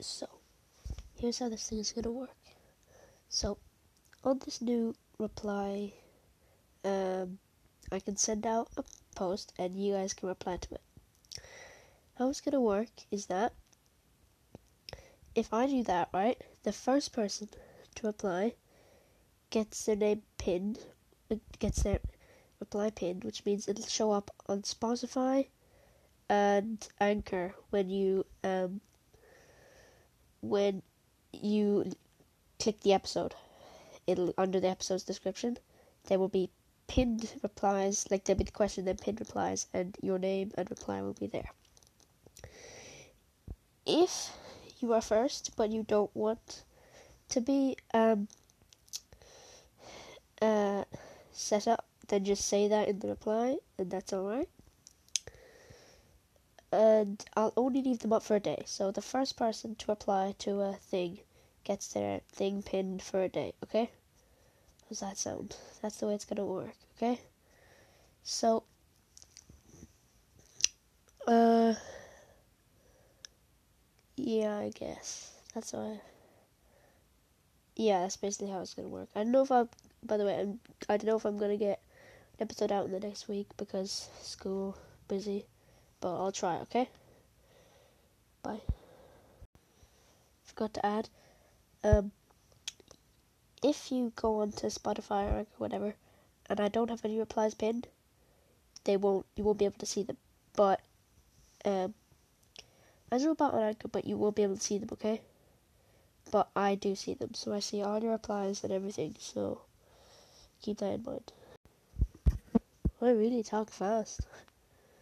So, here's how this thing is gonna work. So, on this new reply, um, I can send out a post and you guys can reply to it. How it's gonna work is that if I do that right, the first person to reply gets their name pinned, uh, gets their reply pinned, which means it'll show up on Spotify and Anchor when you um when you click the episode. It'll under the episode's description, there will be pinned replies, like there'll be the question, then pinned replies, and your name and reply will be there. If you are first, but you don't want to be um, uh, set up, then just say that in the reply, and that's alright. And I'll only leave them up for a day. So the first person to apply to a thing gets their thing pinned for a day, okay? How's that sound? That's the way it's gonna work, okay? So, uh, yeah, I guess that's why. Yeah, that's basically how it's gonna work. I don't know if I'm. By the way, I'm. I don't know if I'm gonna get an episode out in the next week because school busy, but I'll try. Okay. Bye. Forgot to add. Um, if you go onto Spotify or whatever, and I don't have any replies pinned, they won't. You won't be able to see them. But um, I don't know about on Anchor, but you won't be able to see them. Okay. But I do see them, so I see all your replies and everything. So keep that in mind. I really talk fast.